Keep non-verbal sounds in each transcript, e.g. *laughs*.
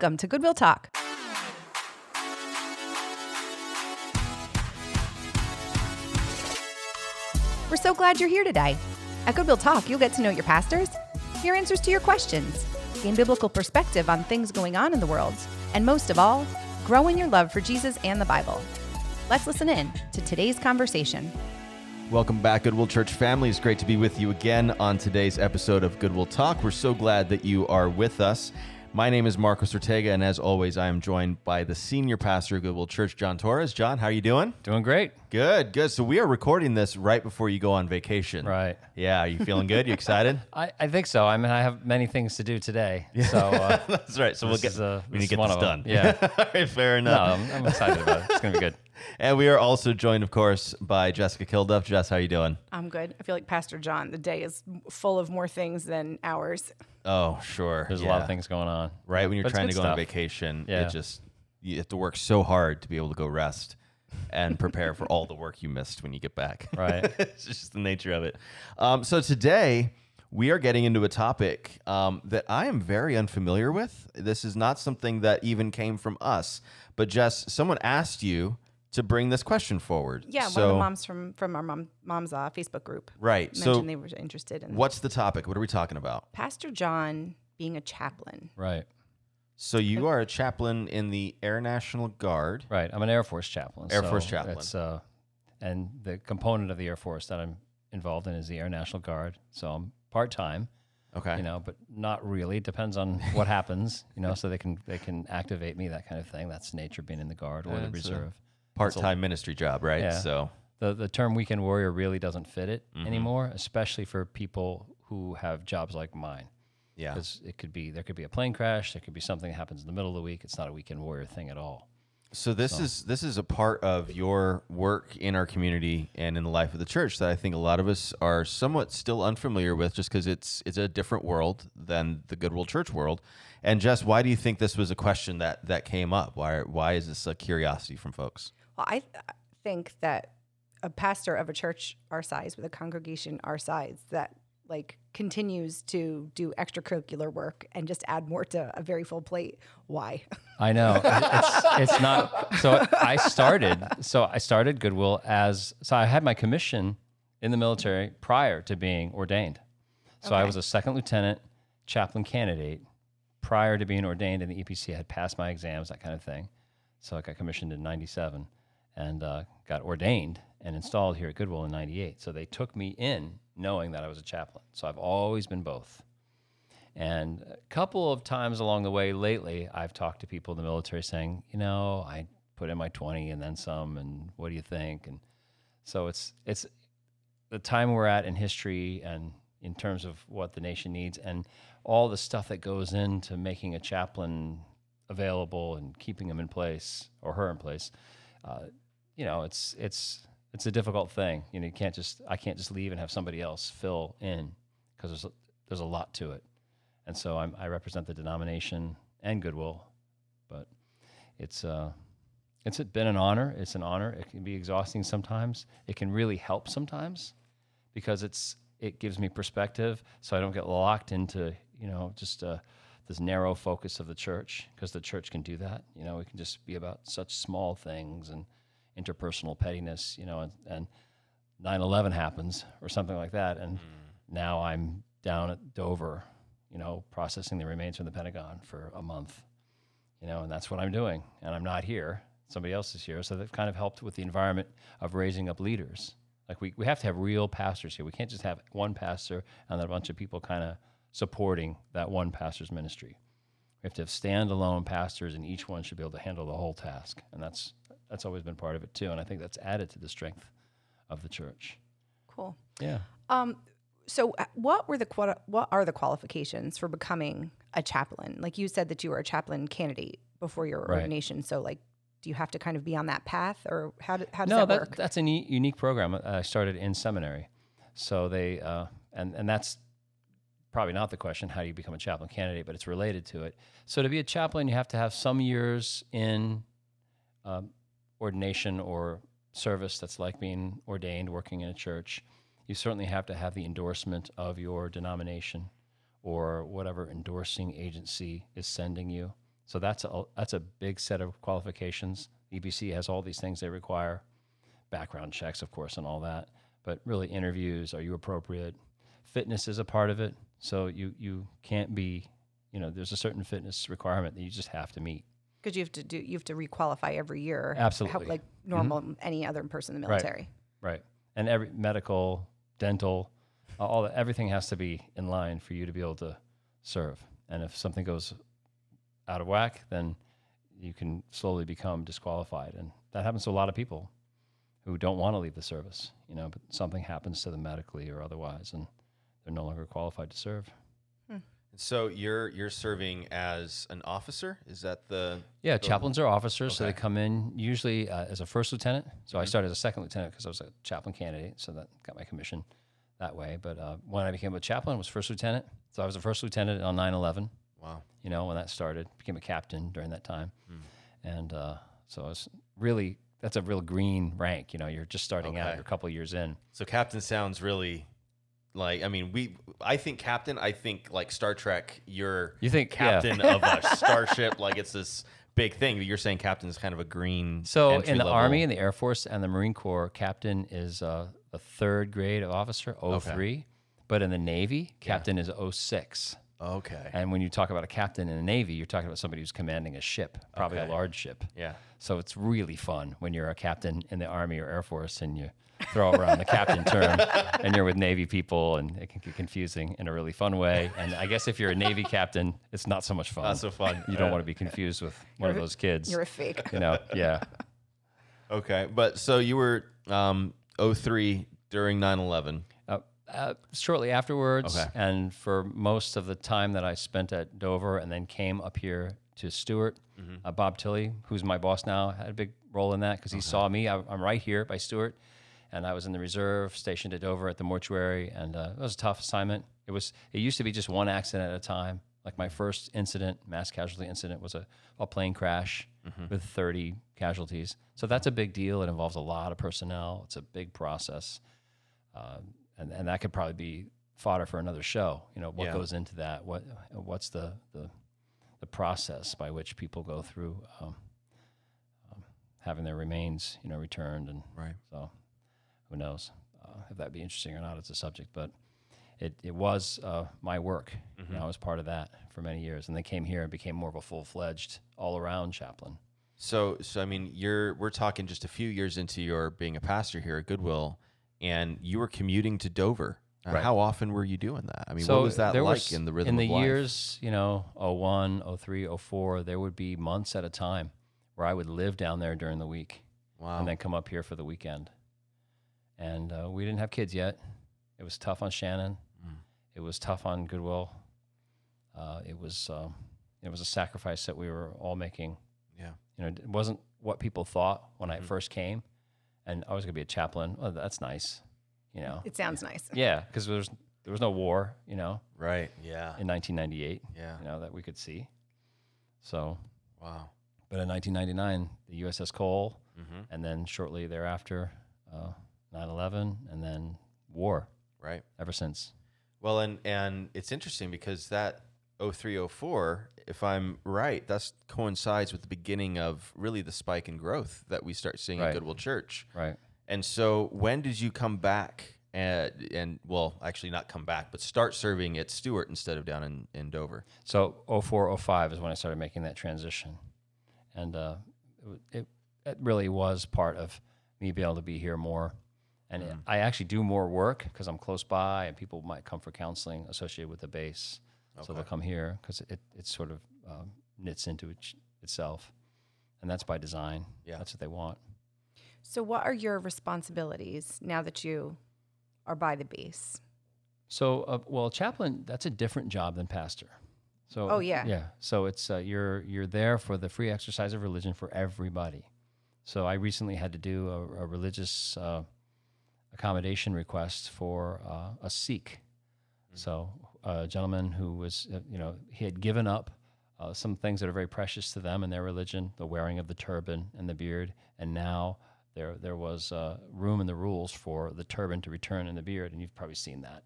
Welcome to Goodwill Talk. We're so glad you're here today. At Goodwill Talk, you'll get to know your pastors, hear answers to your questions, gain biblical perspective on things going on in the world, and most of all, grow in your love for Jesus and the Bible. Let's listen in to today's conversation. Welcome back, Goodwill Church family. It's great to be with you again on today's episode of Goodwill Talk. We're so glad that you are with us. My name is Marcos Ortega, and as always, I am joined by the senior pastor of Goodwill Church, John Torres. John, how are you doing? Doing great. Good, good. So we are recording this right before you go on vacation. Right. Yeah. Are you feeling good? You excited? *laughs* I, I think so. I mean, I have many things to do today. So uh, *laughs* That's right. So we'll get is, uh, we need to get this of them. done. Yeah. *laughs* All right, fair no, enough. I'm, I'm excited about it. It's going to be good. And we are also joined, of course, by Jessica Kilduff. Jess, how are you doing? I'm good. I feel like Pastor John, the day is full of more things than ours. Oh, sure. There's a lot of things going on. right when you're But trying to go on vacation Yeah. it just you have to work so hard to be able to go rest and prepare for all the work you missed when you get back *laughs* Right. it's just the nature of it um, so today we are getting into a topic um, that i am very unfamiliar with this is not something that even came from us but jess someone asked you to bring this question forward Yeah, so, one of the moms from from our mom mom's uh, Facebook group right mentioned so they were interested in what's the topic what are we talking about Pastor John being a chaplain. Right. so you are a chaplain in the air national guard Right. I'm an Air Force chaplain. Air so Force chaplain. It's, uh, and the component of the Air Force that I'm involved in is the Air National Guard. So I'm part time, okay you know, but not really. It depends on what happens, you know, so they can they can activate me, that kind of thing. That's nature being in the Guard or the That's a- Reserve. Part-time ministry job right Yeah. so the the term weekend warrior really doesn't fit it mm-hmm. anymore, especially for people who have jobs like mine. yeah Because it could be there could be a plane crash, there could be something that happens in the middle of the week. It's not a weekend warrior thing at all. So this is this is a part of your work in our community and in the life of the church that I think a lot of us are somewhat still unfamiliar with, just because it's it's a different world than the Goodwill Church world. And Jess, why do you think this was a question that that came up? Why why is this a curiosity from folks? Well, I th- think that a pastor of a church our size with a congregation our size that like continues to do extracurricular work and just add more to a very full plate. Why? *laughs* I know it's it's not. So I started. So I started Goodwill as so I had my commission in the military prior to being ordained. So I was a second lieutenant chaplain candidate prior to being ordained in the EPC. I had passed my exams, that kind of thing. So I got commissioned in '97 and uh, got ordained and installed here at Goodwill in '98. So they took me in knowing that I was a chaplain. So I've always been both. And a couple of times along the way lately, I've talked to people in the military saying, you know, I put in my 20 and then some, and what do you think? And so it's it's the time we're at in history and in terms of what the nation needs and all the stuff that goes into making a chaplain available and keeping him in place or her in place. Uh, you know, it's it's it's a difficult thing. You know, you can't just I can't just leave and have somebody else fill in because there's there's a lot to it. And so I'm, I represent the denomination and Goodwill, but it's uh, it's been an honor. It's an honor. It can be exhausting sometimes. It can really help sometimes because it's it gives me perspective, so I don't get locked into you know just uh, this narrow focus of the church because the church can do that. You know, it can just be about such small things and interpersonal pettiness. You know, and, and 9/11 happens or something like that, and hmm. now I'm down at Dover, you know, processing the remains from the Pentagon for a month, you know, and that's what I'm doing, and I'm not here. Somebody else is here, so they've kind of helped with the environment of raising up leaders. Like we, we have to have real pastors here. We can't just have one pastor and then a bunch of people kind of supporting that one pastor's ministry. We have to have standalone pastors, and each one should be able to handle the whole task. And that's that's always been part of it too. And I think that's added to the strength of the church. Cool. Yeah. Um, so uh, what were the what are the qualifications for becoming a chaplain? Like you said that you were a chaplain candidate before your Right. ordination. So like, do you have to kind of be on that path, or how, do, how does no, that, that, work? that's a neat, unique program. Uh, I started in seminary, so they uh, and and that's probably not the question how do you become a chaplain candidate, but it's related to it. So to be a chaplain, you have to have some years in um, ordination or service that's like being ordained, working in a church. You certainly have to have the endorsement of your denomination or whatever endorsing agency is sending you. So that's a that's a big set of qualifications. EPC has all these things they require, background checks, of course, and all that. But really, interviews: Are you appropriate? Fitness is a part of it. So you you can't be, you know, there's a certain fitness requirement that you just have to meet. Because you have to do you have to requalify every year. Absolutely. Like mm-hmm. normal any other person in the military. Right. right. And every medical, dental, all that, everything has to be in line for you to be able to serve. And if something goes out of whack, then you can slowly become disqualified. And that happens to a lot of people who don't want to leave the service, you know, but something happens to them medically or otherwise, and they're no longer qualified to serve. So you're you're serving as an officer? Is that the Yeah, chaplains are officers, so they come in usually uh, as a first lieutenant. So I started as a second lieutenant because I was a chaplain candidate, so that got my commission that way. But uh, when I became a chaplain, I was first lieutenant. So I was a first lieutenant on 9/11. wow? You know, when that started, became a captain during that time, and uh, so I was really that's a real green rank. You know, you're just starting out, you're a couple years in. So captain sounds really like I mean we I think captain I think like Star Trek you're You think- yeah. captain of a *laughs* starship like it's this big thing. You're saying captain is kind of a green So in the entry-level- Army and the Air Force and the Marine Corps, captain is uh, a third grade of officer, 03. But in the Navy, captain is 06. Okay. And when you talk about a captain in the Navy, you're talking about somebody who's commanding a ship, probably Okay. a large ship. Yeah. So it's really fun when you're a captain in the Army or Air Force and you throw around the captain term *laughs* and you're with Navy people and it can get confusing in a really fun way. And I guess if you're a Navy captain, it's not so much fun. Not so fun. You don't want to be confused with one of those kids. You're a fake. you know, yeah. *laughs* Okay. But so you were um 03 during 9/11. Uh, uh, shortly afterwards, Okay. and for most of the time that I spent at Dover, and then came up here to Stewart. Uh, Bob Tilley, who's my boss now, had a big role in that because he saw me. I, I'm right here by Stewart, and I was in the reserve, stationed at Dover at the mortuary, and uh, it was a tough assignment. It was. It used to be just one accident at a time. Like my first incident, mass casualty incident, was a, a plane crash with 30 casualties. So that's a big deal. It involves a lot of personnel. It's a big process um, and and that could probably be fodder for another show. You know, what Yeah. goes into that? What what's the the the process by which people go through um, um, having their remains, you know, returned, and Right. so who knows uh, if that'd be interesting or not as a subject, but. It, it was uh, my work. You know, I was part of that for many years, and then came here and became more of a full fledged all around chaplain. So so I mean you're we're talking just a few years into your being a pastor here at Goodwill and you were commuting to Dover. Uh, Right. How often were you doing that? I mean, what was that like was- in the rhythm in the years you know 01 03 04 there would be months at a time where i would live down there during the week Wow. and then come up here for the weekend and uh, we didn't have kids yet it was tough on shannon Mm. it was tough on goodwill uh, it was um, it was a sacrifice that we were all making yeah. you know it wasn't what people thought when Mm-hmm. i first came and i was going to be a chaplain well that's nice you know It sounds nice. yeah because there was there was no war you know Right. Yeah. in 1998 Yeah. you know that we could see so Wow. but in 1999 the uss cole Mhm. and then shortly thereafter uh, 9-11 and then war Right. ever since Well, and and it's interesting because that 0304, if I'm right, that coincides with the beginning of really the spike in growth that we start seeing Right. at Goodwill Church. right And so, when did you come back? And, and well, actually not come back, but start serving at Stewart instead of down in, in Dover? so 04 05 is when i started making that transition. And uh, it, it, really was part of me being able to be here more. And it- i actually do more work because i'm close by and people might come for counseling associated with the base. So they'll come here because it, it sort of um, knits into it, itself. And that's by design. Yeah. that's what they want So, what are your responsibilities now that you are by the base? So, uh, well, chaplain that's a different job than pastor. So, Oh, yeah. yeah. So it's uh, you're you're there for the free exercise of religion for everybody. So I recently had to do a, a religious uh, accommodation request for uh, a Sikh. So a gentleman who was, uh, you know, he had given up uh, some things that are very precious to them in their religion, the wearing of the turban and the beard, and now there there was uh, room in the rules for the turban to return in the beard, and you've probably seen that.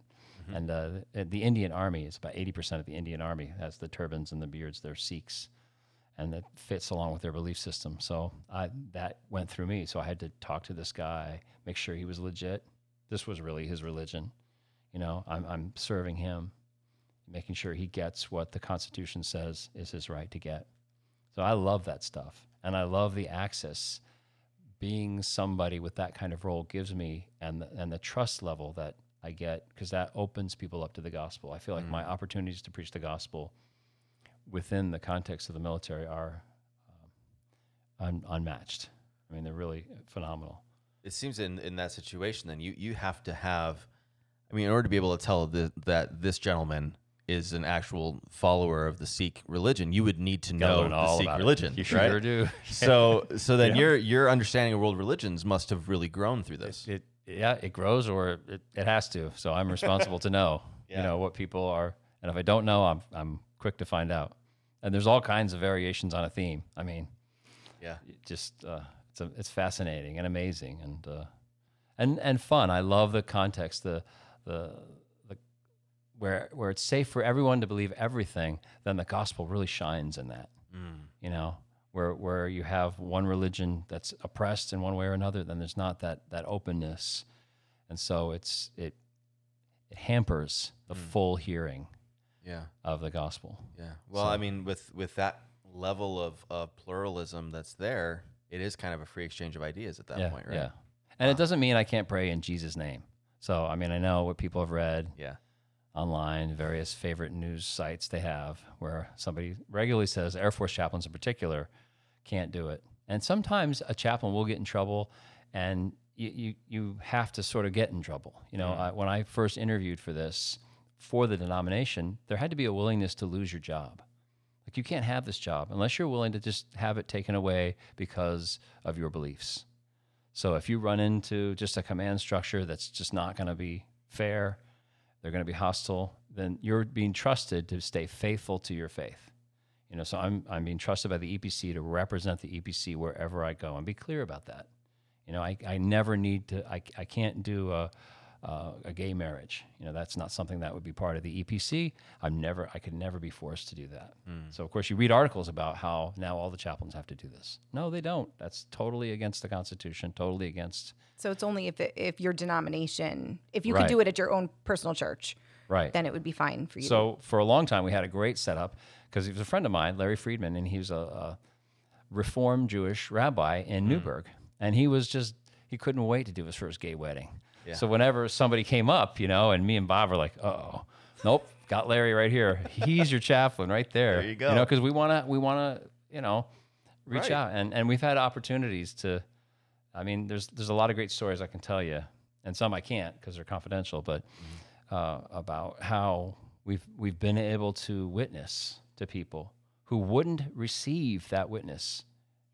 And uh, the, the Indian Army is about eighty percent of the Indian Army has the turbans and the beards. They're Sikhs, and that fits along with their belief system. So I that went through me. So I had to talk to this guy, make sure he was legit. This was really his religion. You know, I'm I'm serving him, making sure he gets what the Constitution says is his right to get. So I love that stuff, and I love the access. Being somebody with that kind of role gives me and the, and the trust level that I get because that opens people up to the gospel. I feel like my opportunities to preach the gospel within the context of the military are um, un- unmatched. I mean, they're really phenomenal. It seems in, in that situation, then you, you have to have, I mean, in order to be able to tell the, that this gentleman is an actual follower of the Sikh religion, you would need to know learn the all Sikh about it. religion. You *laughs* right? sure do. So, so then Yeah. your your understanding of world religions must have really grown through this. it yeah it grows or it, it has to so i'm responsible to know *laughs* Yeah. you know what people are and if i don't know i'm i'm quick to find out and there's all kinds of variations on a theme i mean yeah, it just uh, it's a, it's fascinating and amazing and uh, and and fun i love the context the the where where it's safe for everyone to believe everything then the gospel really shines in that. Mm. You know where where you have one religion that's oppressed in one way or another then there's not that that openness. And so it's it it hampers the mm. full hearing yeah, of the gospel. Yeah. Well, I mean, with with that level of, of pluralism that's there, it is kind of a free exchange of ideas at that yeah point, right? yeah. And it doesn't mean i can't pray in jesus name. So i mean i know what people have read. Yeah. Online, various favorite news sites they have, where somebody regularly says Air Force chaplains in particular can't do it. And sometimes a chaplain will get in trouble, and you you, you have to sort of get in trouble. You know, mm. I, when I first interviewed for this for the denomination, there had to be a willingness to lose your job. Like you can't have this job unless you're willing to just have it taken away because of your beliefs. So if you run into just a command structure that's just not going to be fair, they're going to be hostile, then you're being trusted to stay faithful to your faith. You know, so I'm I'm being trusted by the EPC to represent the EPC wherever I go and be clear about that. You know, I, I never need to I, I can't do a uh, a gay marriage. You know, that's not something that would be part of the EPC. I'm never I could never be forced to do that. So of course you read articles about how now all the chaplains have to do this. No, they don't. That's totally against the Constitution. Totally against So it's only if it, if your denomination, if you Right. could do it at your own personal church, right. then it would be fine for you. to- So for a long time, we had a great setup because he was a friend of mine, Larry Friedman, and he was a, a Reformed Jewish rabbi in Newburgh, and he was just he couldn't wait to do his first gay wedding. So whenever somebody came up, you know, and me and Bob were like, "Oh, nope, got Larry right here. He's your chaplain right there." There you go. You know, because we want to we want to you know reach Right. out, and and we've had opportunities to. I mean, there's there's a lot of great stories I can tell you, and some I can't because they're confidential. But uh, about how we've we've been able to witness to people who wouldn't receive that witness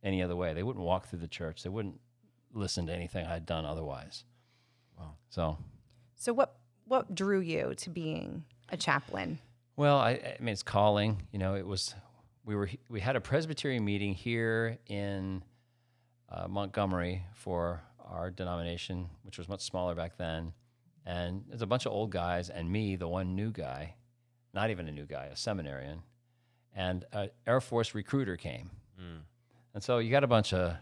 any other way. They wouldn't walk through the church. They wouldn't listen to anything I'd done otherwise. Wow. So, so what what drew you to being a chaplain? well, I, I mean, it's calling. You know, it was we were we had a Presbyterian meeting here in uh, Montgomery for our denomination, which was much smaller back then. And there's a bunch of old guys and me, the one new guy, not even a new guy, a seminarian, and an Air Force recruiter came. And so you got a bunch of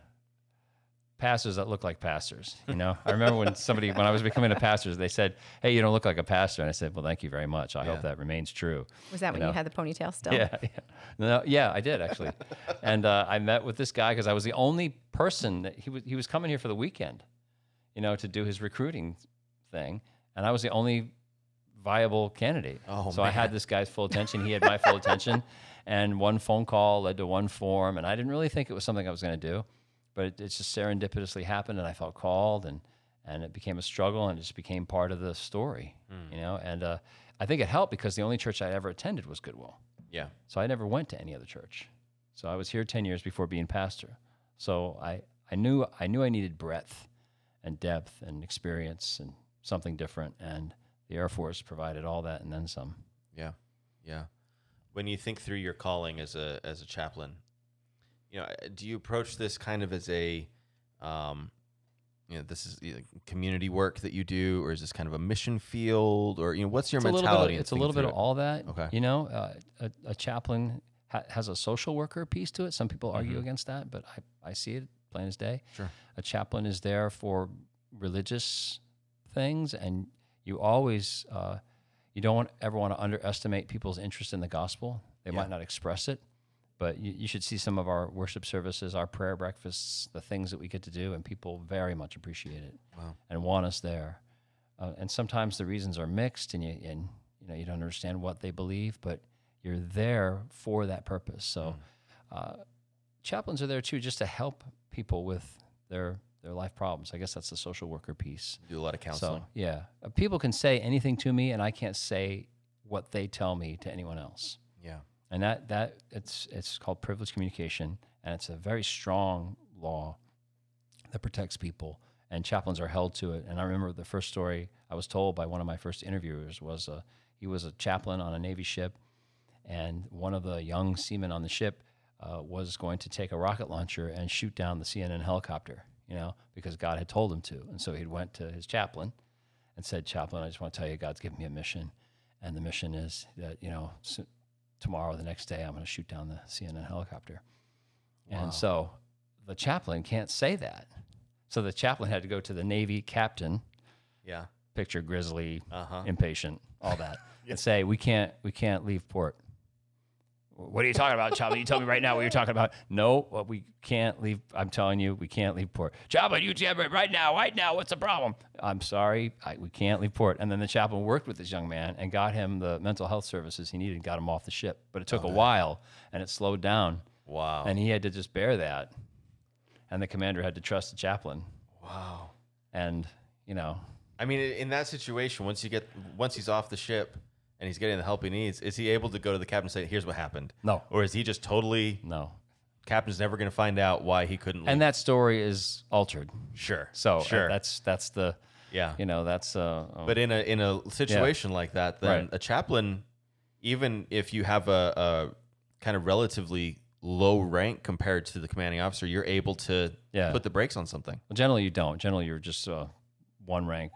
pastors that look like pastors. You know, I remember when somebody, when I was becoming a pastor, they said, "Hey, you don't look like a pastor," and I said, "Well, thank you very much. I Yeah. hope that remains true." Was that when know. you had the ponytail still? Yeah, yeah. No, yeah, I did actually. and uh, I met with this guy because I was the only person that he was. He was coming here for the weekend, you know, to do his recruiting thing, and I was the only viable candidate. Oh, so I had this guy's full attention. He had my full attention, and one phone call led to one form, and I didn't really think it was something I was going to do, but it, it just serendipitously happened, and I felt called, and and it became a struggle, and it just became part of the story, you know. And uh, I think it helped because the only church I ever attended was Goodwill. Yeah. So I never went to any other church. So I was here 10 years before being pastor. So I, I knew I knew I needed breadth and depth and experience and something different and the Air Force provided all that and then some. Yeah, yeah. When you think through your calling as a as a chaplain, you know, do you approach this kind of as a, um, you know, this is you know, community work that you do, or is this kind of a mission field, or you know, what's your It's a mentality? of, it's a little bit of it? all that. Okay. You know, uh, a, a chaplain ha- has a social worker piece to it. Some people argue against that, but I, I see it plain as day. Sure. A chaplain is there for religious things, and you always uh, you don't want, ever want to underestimate people's interest in the gospel. They might not express it, but you, you should see some of our worship services, our prayer breakfasts, the things that we get to do, and people very much appreciate it Wow. and want us there. Uh, and sometimes the reasons are mixed, and you and you know you don't understand what they believe, but you're there for that purpose. So, uh, chaplains are there too, just to help people with their their life problems. I guess that's the social worker piece. Do a lot of counseling. So yeah, uh, people can say anything to me, and I can't say what they tell me to anyone else. yeah. And that that it's it's called privileged communication, and it's a very strong law that protects people. And chaplains are held to it. And I remember the first story I was told by one of my first interviewers was uh, he was a chaplain on a Navy ship, and one of the young seamen on the ship uh, was going to take a rocket launcher and shoot down the CNN helicopter, you know, because God had told him to. And so he went to his chaplain and said, "Chaplain, I just want to tell you, God's given me a mission, and the mission is that you know." Tomorrow or the next day I'm going to shoot down the CNN helicopter. And so the chaplain can't say that. So the chaplain had to go to the Navy captain, Yeah. picture grizzly, Uh-huh. impatient, all that, *laughs* and say we can't we can't leave port. What are you talking about, chaplain? You tell me right now what you're talking about. No, well, we can't leave. I'm telling you, we can't leave port. Chaplain, you tell me right now, right now. What's the problem? I'm sorry, I, we can't leave port. And then the chaplain worked with this young man and got him the mental health services he needed, and got him off the ship. But it took a while, and it slowed down, Wow. and he had to just bear that. And the commander had to trust the chaplain. wow. And you know, I mean, in that situation, once you get once he's off the ship and he's getting the help he needs, is he able to go to the captain and say, "Here's what happened"? No. Or is he just totally no. captain's never going to find out why he couldn't? Leave? And that story is altered. sure, So uh, sure, that's that's the yeah. you know that's uh, uh, But in a in a situation like that, then Right. a chaplain, even if you have a, a kind of relatively low rank compared to the commanding officer, you're able to Yeah. put the brakes on something. Well, generally you don't. Generally you're just uh, one rank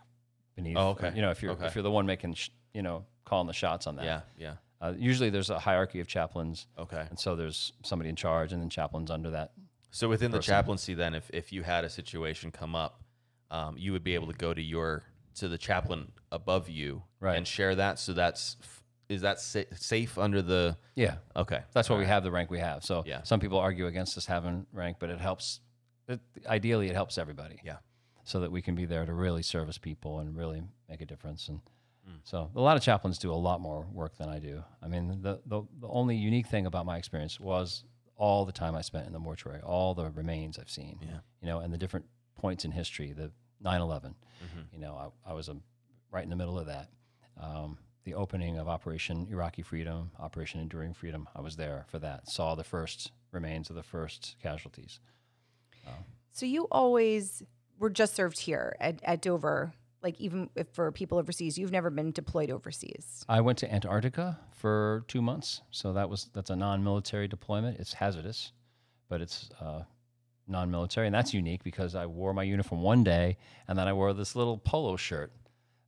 beneath. Oh, okay. You know, if you're Okay. if you're the one making, sh- you know, calling the shots on that. Yeah, yeah. Uh, usually there's a hierarchy of chaplains, Okay. and so there's somebody in charge, and then chaplains under that. So within the chaplaincy, then, if, if you had a situation come up, um, you would be able to go to your to the chaplain above you Right. and share that. So that's is that sa- safe under the? Yeah, Okay, that's why we have the rank we have. So Yeah. some people argue against us having rank, but it helps. It, ideally, it helps everybody. Yeah. So that we can be there to really service people and really make a difference. And Hmm. so a lot of chaplains do a lot more work than I do. I mean, the, the the only unique thing about my experience was all the time I spent in the mortuary, all the remains I've seen. Yeah. You know, and the different points in history, the 9/11. Mm-hmm. You know, I, I was a, right in the middle of that. Um, the opening of Operation Iraqi Freedom, Operation Enduring Freedom, I was there for that. Saw the first remains of the first casualties. So you always were just served here at, at Dover, like even if for people overseas, you've never been deployed overseas. I went to Antarctica for two months, so that was that's a non-military deployment. It's hazardous, but it's uh, non-military, and that's unique because I wore my uniform one day, and then I wore this little polo shirt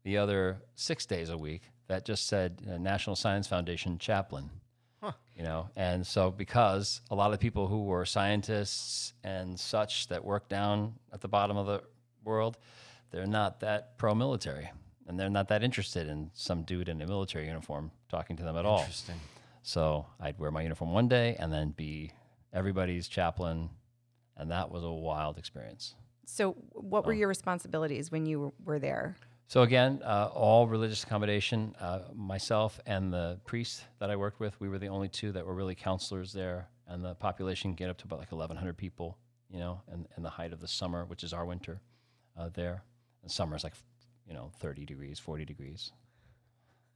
the other six days a week that just said uh, National Science Foundation chaplain. huh. You know, and so because a lot of people who were scientists and such that work down at the bottom of the world, they're not that pro-military, and they're not that interested in some dude in a military uniform talking to them at all. Interesting. So I'd wear my uniform one day and then be everybody's chaplain, and that was a wild experience. So what were your responsibilities when you were there? So again, uh, all religious accommodation. Uh, myself and the priest that I worked with, we were the only two that were really counselors there, and the population get up to about like 1,100 people. You know, and, and the height of the summer, which is our winter, uh, there. And summer is like, you know, 30 degrees, 40 degrees.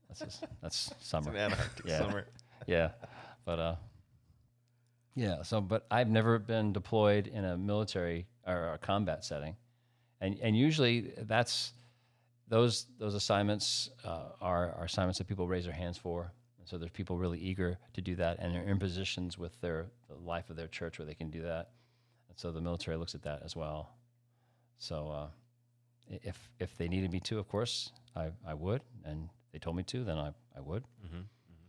That's just, that's *laughs* summer. Yeah. summer. *laughs* yeah, but uh, yeah. So, but I've never been deployed in a military or a combat setting, and and usually that's those those assignments uh, are, are assignments that people raise their hands for. And so there's people really eager to do that, and they're in positions with their the life of their church where they can do that. And so the military looks at that as well. So uh, if if they needed me to, of course, I, I would, and they told me to, then I, I would. Mm-hmm.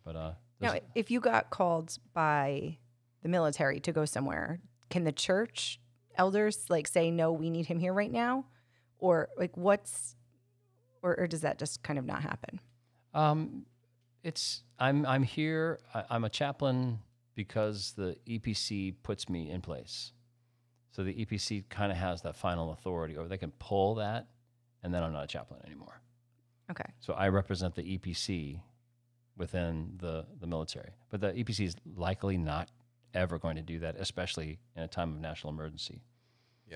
But uh, Now, if you got called by the military to go somewhere, can the church elders like say no, we need him here right now, or like what's, or, or does that just kind of not happen? Um, it's I'm I'm here. I, I'm a chaplain because the EPC puts me in place. So the EPC kind of has that final authority, or they can pull that, and then I'm not a chaplain anymore. Okay. So I represent the EPC within the the military, but the EPC is likely not ever going to do that, especially in a time of national emergency.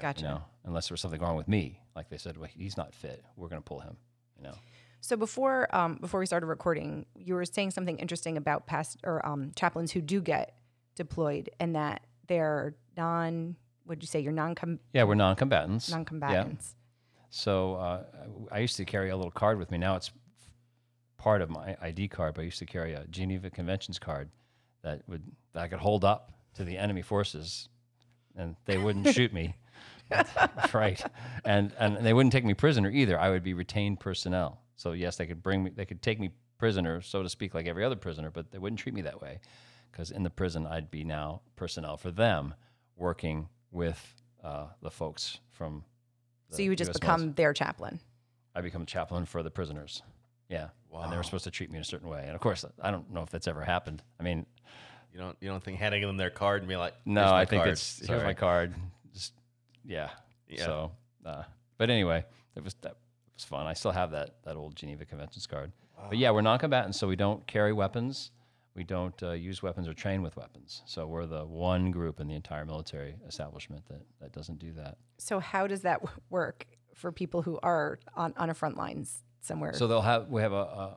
Gotcha. You know, unless there was something wrong with me, like they said, well, he's not fit. We're going to pull him. You know. So before um, before we started recording, you were saying something interesting about past or um, chaplains who do get deployed, and that they're non. Did you say? You're non Yeah, we're non-combatants. non combatants. So uh, I used to carry a little card with me. Now it's part of my ID card, but I used to carry a Geneva Conventions card that would that I could hold up to the enemy forces, and they wouldn't *laughs* shoot me. right, and and they wouldn't take me prisoner either. I would be retained personnel. So yes, they could bring me, they could take me prisoner, so to speak, like every other prisoner, but they wouldn't treat me that way, because in the prison I'd be now personnel for them, working with uh, the folks from. So you would just US become military. their chaplain. I become a chaplain for the prisoners. Yeah. And they were supposed to treat me in a certain way. And of course, I don't know if that's ever happened. I mean, You don't you don't think handing them their card and be like, no, my I think card." it's here's my card. Just yeah. Yeah. So, uh, but anyway, it was that was fun. I still have that that old Geneva Conventions card. But yeah, we're non-combatants, so we don't carry weapons. We don't uh, use weapons or train with weapons. So we're the one group in the entire military establishment that, that doesn't do that. So how does that work for people who are on, on a front lines somewhere? So they'll have we have a, a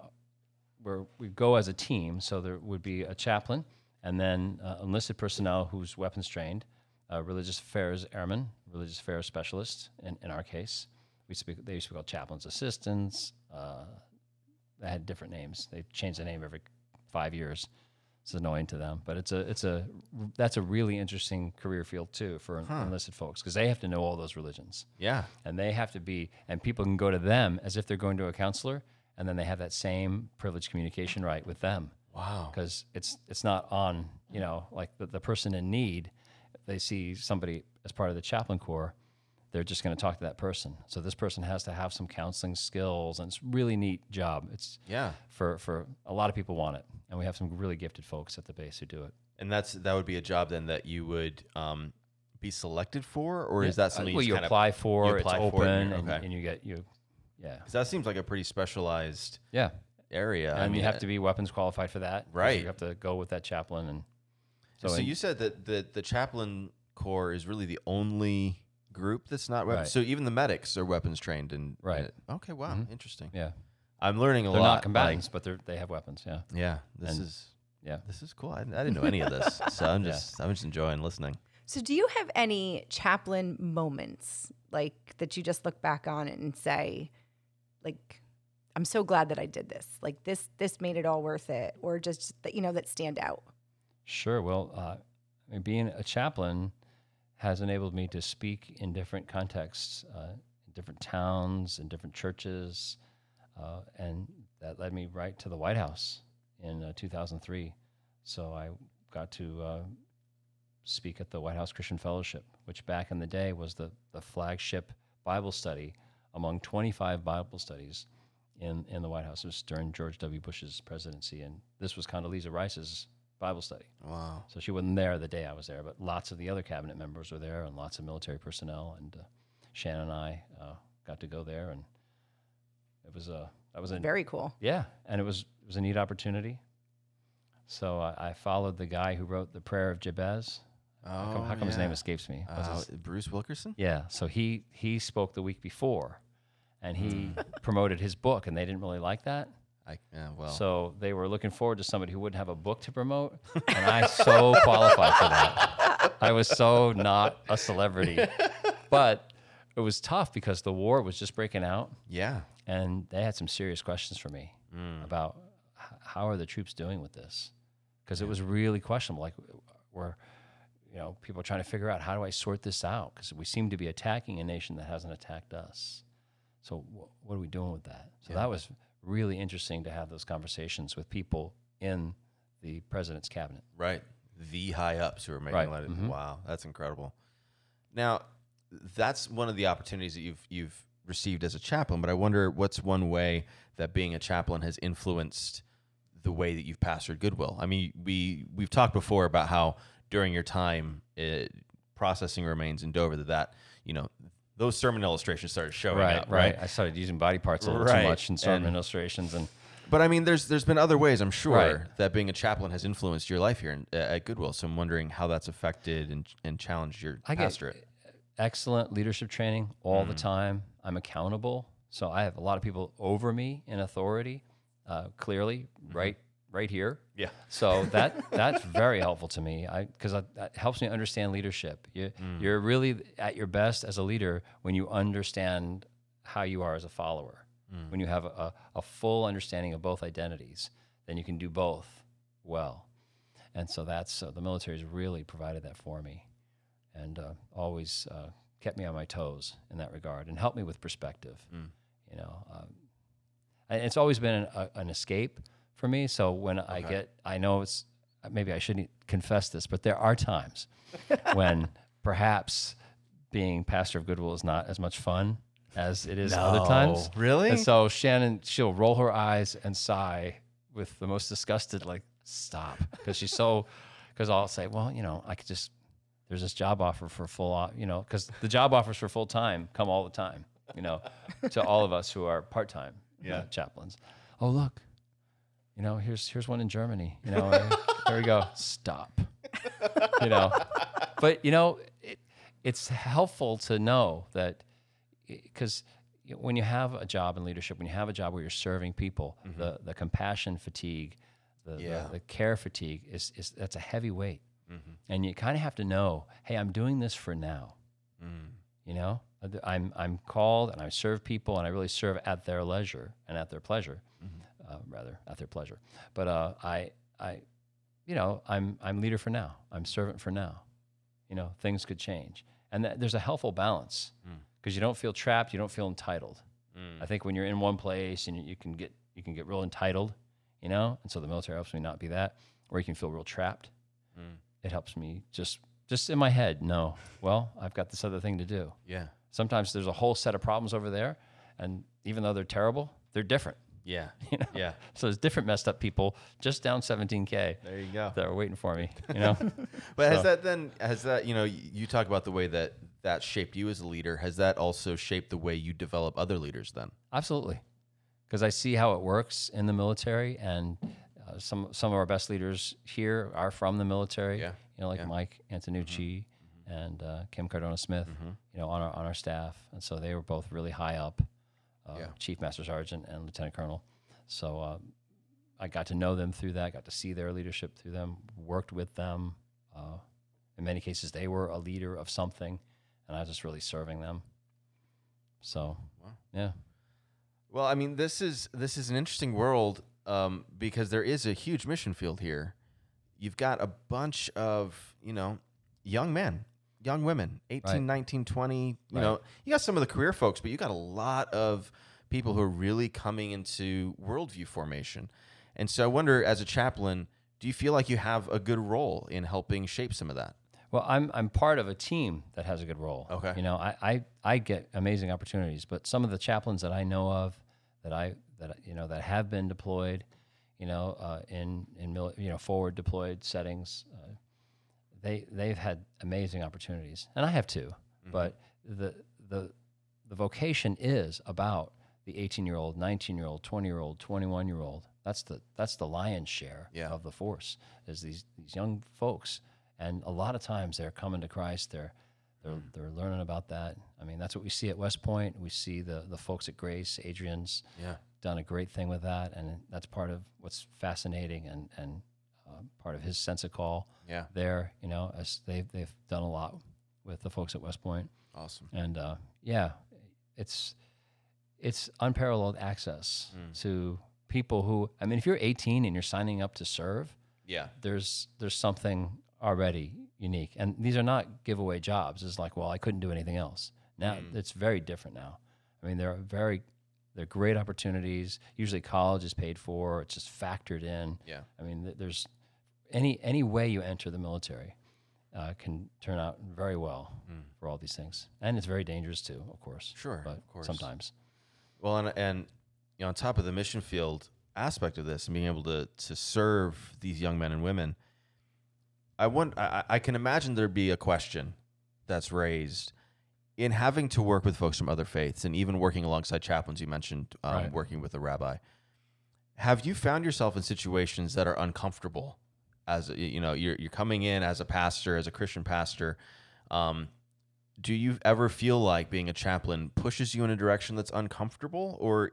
where we go as a team. So there would be a chaplain and then uh, enlisted personnel who's weapons trained, uh, religious affairs airmen, religious affairs specialists. In, in our case, we used to be, they used to be called chaplains assistants. Uh, they had different names. They changed the name every five years. It's annoying to them, but it's a it's a that's a really interesting career field too for enlisted folks because they have to know all those religions Yeah. and they have to be and people can go to them as if they're going to a counselor and then they have that same privileged communication right with them Wow. because it's it's not on you know like the, the person in need they see somebody as part of the chaplain corps they're just going to talk to that person so this person has to have some counseling skills and it's a really neat job it's Yeah. for for a lot of people want it and we have some really gifted folks at the base who do it And that's that would be a job then that you would um, be selected for, or is that something well you, you apply of, for you it's apply for open it and, and okay. and you get you yeah 'Cause that seems like a pretty specialized yeah area. I and mean, you have uh, to be weapons qualified for that, Right. You have to go with that chaplain, and So, so, in- you said that the the chaplain corps is really the only group that's not weapons. Right. So even the medics are weapons trained and Right. okay, wow, interesting. yeah, I'm learning a they're lot. not combatants, but they they have weapons. Yeah, yeah, this And- is yeah. this is cool. I, I didn't know any of this, *laughs* so I'm Yeah. just I'm just enjoying listening. So, do you have any chaplain moments like that you just look back on and say, like, I'm so glad that I did this. Like this, this made it all worth it, or just that you know that stand out. Sure. Well, uh, I mean, being a chaplain has enabled me to speak in different contexts, uh, in different towns, in different churches, uh, and that led me right to the White House in uh, 2003. So I got to uh, speak at the White House Christian Fellowship, which back in the day was the, the flagship Bible study among 25 Bible studies in, in the White House. It was during George W. Bush's presidency, and this was Condoleezza Rice's Bible study. Wow. So she wasn't there the day I was there, but lots of the other cabinet members were there, and lots of military personnel. And uh, Shannon and I uh, got to go there, and it was a that was a Very cool. yeah, and it was it was a neat opportunity. So I, I followed the guy who wrote the Prayer of Jabez. How come, how come his name escapes me? What's Uh, his- Bruce Wilkinson. yeah, so he he spoke the week before, and he promoted his book, and they didn't really like that. I yeah, well. So they were looking forward to somebody who wouldn't have a book to promote, and I so *laughs* qualified for that. I was so not a celebrity, *laughs* but it was tough because the war was just breaking out, yeah. and they had some serious questions for me mm. about h- how are the troops doing with this, because it was really questionable. Like, were you know people are trying to figure out how do I sort this out? Because we seem to be attacking a nation that hasn't attacked us. So wh- what are we doing with that? So that was really interesting to have those conversations with people in the president's cabinet. Right. The high ups who are making Right. a lot of Mhm. wow, that's incredible. Now, that's one of the opportunities that you've you've received as a chaplain, but I wonder what's one way that being a chaplain has influenced the way that you've pastored Goodwill. I mean, we we've talked before about how during your time uh processing remains in Dover that that, you know, those sermon illustrations started showing up, right? right. I started using body parts a little Right. too much in sermon And- illustrations, and But I mean, there's there's been other ways, I'm sure, Right. that being a chaplain has influenced your life here in, at Goodwill. So I'm wondering how that's affected and, and challenged your I get pastorate. excellent leadership training all Mm. the time. I'm accountable, so I have a lot of people over me in authority. Uh, clearly, right, right here. Yeah. So *laughs* that that's very helpful to me. I because that helps me understand leadership. You Mm. you're really at your best as a leader when you understand how you are as a follower. Mm. When you have a, a full understanding of both identities, then you can do both well. And so that's uh, the military's really provided that for me, and uh, always uh, kept me on my toes in that regard, and helped me with perspective. Mm. You know, um, and it's always been an, a, an escape for me. So when I Okay. get, I know it's maybe I shouldn't confess this, but there are times *laughs* when perhaps being pastor of Goodwill is not as much fun as it is other times. Really? And so Shannon, she'll roll her eyes and sigh with the most disgusted, like, stop. Because she's so, *laughs* because I'll say, well, you know, I could just, there's this job offer for full, uh, you know, because the job offers for full time come all the time, you know, to all of us who are part time Yeah. chaplains. Oh, look, you know, here's here's one in Germany. You know, *laughs* there we go. Stop. You know, *laughs* but you know, it, it's helpful to know that because when you have a job in leadership, when you have a job where you're serving people, the the compassion fatigue, the, Mm-hmm. Yeah. the the care fatigue is is that's a heavy weight, Mm-hmm. and you kind of have to know, hey, I'm doing this for now. Mm. You know, I'm I'm called and I serve people and I really serve at their leisure and at their pleasure, uh, rather at their pleasure. But uh, I I, you know, I'm I'm leader for now. I'm servant for now. You know, things could change, and th- there's a helpful balance because you don't feel trapped. You don't feel entitled. Mm. I think when you're in one place and you, you can get you can get real entitled, you know, and so the military helps me not be that, or you can feel real trapped. Mm. It helps me just just in my head know, well, I've got this other thing to do. Yeah. Sometimes there's a whole set of problems over there, and even though they're terrible, they're different. Yeah. *laughs* You know? Yeah. So there's different messed up people just down 17k There you go. that are waiting for me. You know, *laughs* But has that then has that you know you talk about the way that that shaped you as a leader? Has that also shaped the way you develop other leaders? Then. absolutely, because I see how it works in the military, and uh, some some of our best leaders here are from the military. Yeah. You know, like Yeah. Mike Antonucci and uh, Kim Cardona Smith. You know, on our on our staff, and so they were both really high up, uh, Yeah. Chief Master Sergeant and Lieutenant Colonel. So uh, I got to know them through that. Got to see their leadership through them. Worked with them. Uh, in many cases, they were a leader of something, and I was just really serving them. So, Wow. yeah. Well, I mean, this is this is an interesting world um, because there is a huge mission field here. You've got a bunch of you know young men, young women, 18, Right. 19, 20. You Right. know, you got some of the career folks, but you got a lot of people who are really coming into worldview formation. And so, I wonder, as a chaplain, do you feel like you have a good role in helping shape some of that? Well, I'm I'm part of a team that has a good role. Okay. You know, I, I, I get amazing opportunities, but some of the chaplains that I know of that I that you know that have been deployed, you know, uh, in in mili- you know forward deployed settings, uh, they they've had amazing opportunities, and I have too. Mm-hmm. But the the the vocation is about the 18 year old, 19 year old, 20 year old, 21 year old. That's the that's the lion's share Yeah. of the force is these these young folks, and a lot of times they're coming to Christ. They're they're mm. they're learning about that. I mean, that's what we see at West Point. We see the the folks at Grace. Adrian's Yeah. done a great thing with that, and that's part of what's fascinating and and part of his sense of call Yeah. there. You know, as they've they've done a lot with the folks at West Point. Awesome. And uh, yeah, it's it's unparalleled access Mm. to people who I mean, if you're 18 and you're signing up to serve, Yeah. there's there's something already unique. And these are not giveaway jobs. It's like, well, I couldn't do anything else. Now Mm. it's very different now. I mean, there are very they're great opportunities. Usually, college is paid for. It's just factored in. Yeah. I mean, th- there's any any way you enter the military uh, can turn out very well for all these things, and it's very dangerous too, of course. Sure, but of course. sometimes. Well, and, and you know, on top of the mission field aspect of this and being able to to serve these young men and women, I want I, I can imagine there'd be a question that's raised in having to work with folks from other faiths and even working alongside chaplains. You mentioned um, Right. working with a rabbi. Have you found yourself in situations that are uncomfortable? As you know, you're you're coming in as a pastor, as a Christian pastor. Um, do you ever feel like being a chaplain pushes you in a direction that's uncomfortable or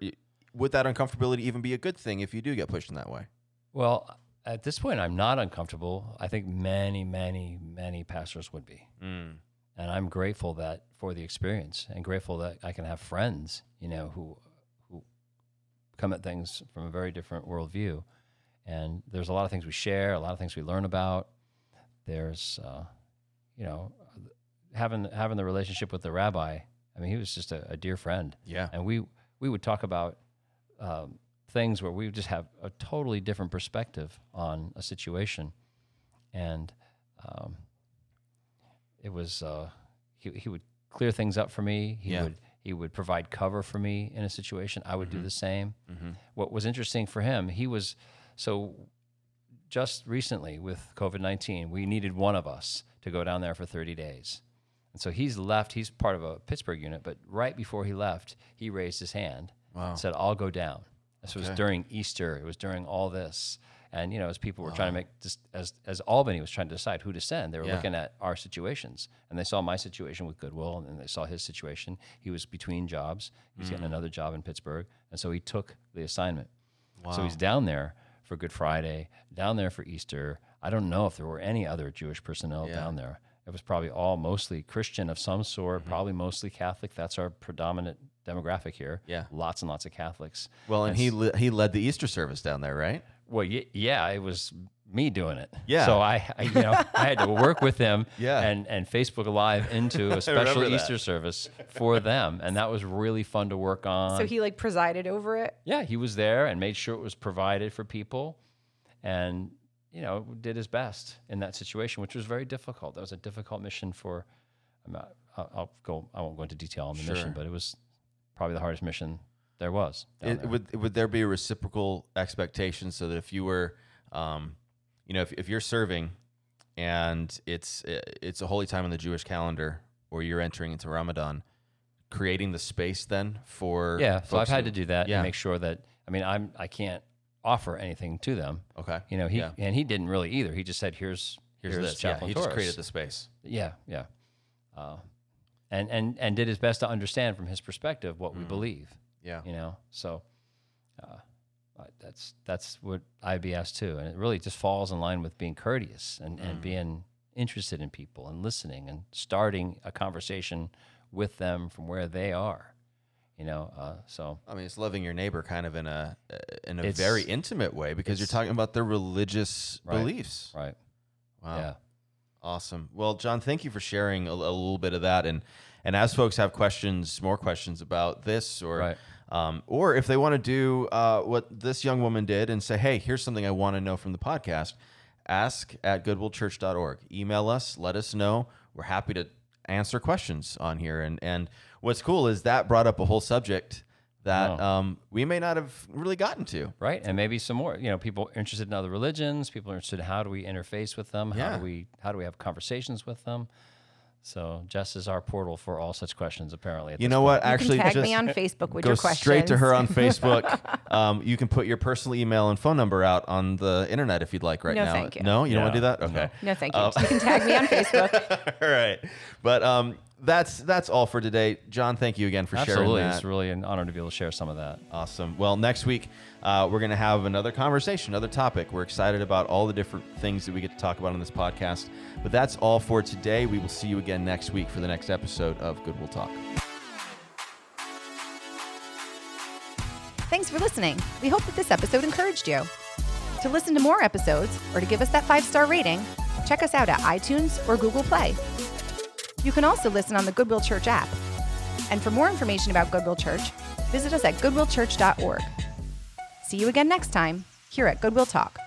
would that uncomfortability even be a good thing if you do get pushed in that way Well, at this point, I'm not uncomfortable. I think many, many, many pastors would be. mm. and I'm grateful that for the experience, and grateful that I can have friends, you know, who who come at things from a very different worldview. And there's a lot of things we share, a lot of things we learn about. There's, uh, you know, having having the relationship with the rabbi. I mean, he was just a, a dear friend, yeah and we we would talk about um, things where we would just have a totally different perspective on a situation, and um, it was uh, he he would clear things up for me. He Yeah. would he would provide cover for me in a situation. I would do the same. mm-hmm. What was interesting for him, he was so just recently with COVID nineteen, we needed one of us to go down there for thirty days. And so he's left. He's part of a Pittsburgh unit, but right before he left, he raised his hand, Wow. and said, "I'll go down." This was during Easter. It was during all this, and you know, as people were trying to make as as Albany was trying to decide who to send, they were Yeah. looking at our situations, and they saw my situation with Goodwill, and then they saw his situation. He was between jobs. He was Mm. getting another job in Pittsburgh, and so he took the assignment. wow So he's down there for Good Friday, down there for Easter. I don't know if there were any other Jewish personnel Yeah. down there. It was probably all mostly Christian of some sort, Mm-hmm. probably mostly Catholic. That's our predominant demographic here. Yeah. Lots and lots of Catholics. well and he le- he led the easter service down there right Well, y- yeah, it was me doing it. Yeah. So I, I you know, I had to work with them *laughs* Yeah. and, and Facebook Live into *laughs* a special remember that. Easter service for them. And that was really fun to work on. So he like presided over it. Yeah, he was there and made sure it was provided for people, and you know did his best in that situation, which was very difficult. That was a difficult mission for. I'm not, I'll, I'll go. I won't go into detail on the Sure. mission, but it was probably the hardest mission there was. it, there. would would there be a reciprocal expectation so that if you were um, you know if, if you're serving and it's it's a holy time in the Jewish calendar or you're entering into Ramadan creating the space then for yeah, so I've had who- to do that yeah. and make sure that. I mean, I'm I can't offer anything to them. okay You know, he Yeah. and he didn't really either. He just said, "Here's here's, here's, this yeah he just created the space Yeah, yeah. Uh, and and and did his best to understand from his perspective what we believe. yeah You know, so uh, that's that's what IBS too, and it really just falls in line with being courteous and and being interested in people and listening and starting a conversation with them from where they are. You know, uh, so I mean, it's loving your neighbor kind of in a uh, in a very intimate way because you're talking about their religious Right. beliefs. right, Wow. yeah. Awesome. Well, John, thank you for sharing a, a little bit of that. And and as folks have questions, more questions about this, or Right. Um, or if they want to do uh, what this young woman did and say, hey, here's something I want to know from the podcast, ask at goodwillchurch.org. Email us, let us know. We're happy to answer questions on here. And and what's cool is that brought up a whole subject that Wow. um, we may not have really gotten to. right and maybe some more you know people interested in other religions people are interested in how do we interface with them how Yeah. do we how do we have conversations with them so jess is our portal for all such questions apparently at You this know point. what? You Actually, can tag just me on Facebook with go your questions. straight to her on Facebook. *laughs* um, you can put your personal email and phone number out on the internet if you'd like right No, now. thank you. No, you don't want to do that? Okay. No, thank you. Uh, you can tag me on *laughs* Facebook. all right. But um, that's that's all for today. John, thank you again for absolutely sharing it's really an honor to be able to share some of that Awesome. Well, next week uh, we're going to have another conversation, another topic. We're excited about all the different things that we get to talk about on this podcast. But that's all for today. We will see you again next week for the next episode of Goodwill Talk. Thanks for listening. We hope that this episode encouraged you. To listen to more episodes or to give us that five star rating, check us out at iTunes or Google Play. You can also listen on the Goodwill Church app. And for more information about Goodwill Church, visit us at goodwillchurch.org. See you again next time here at Goodwill Talk.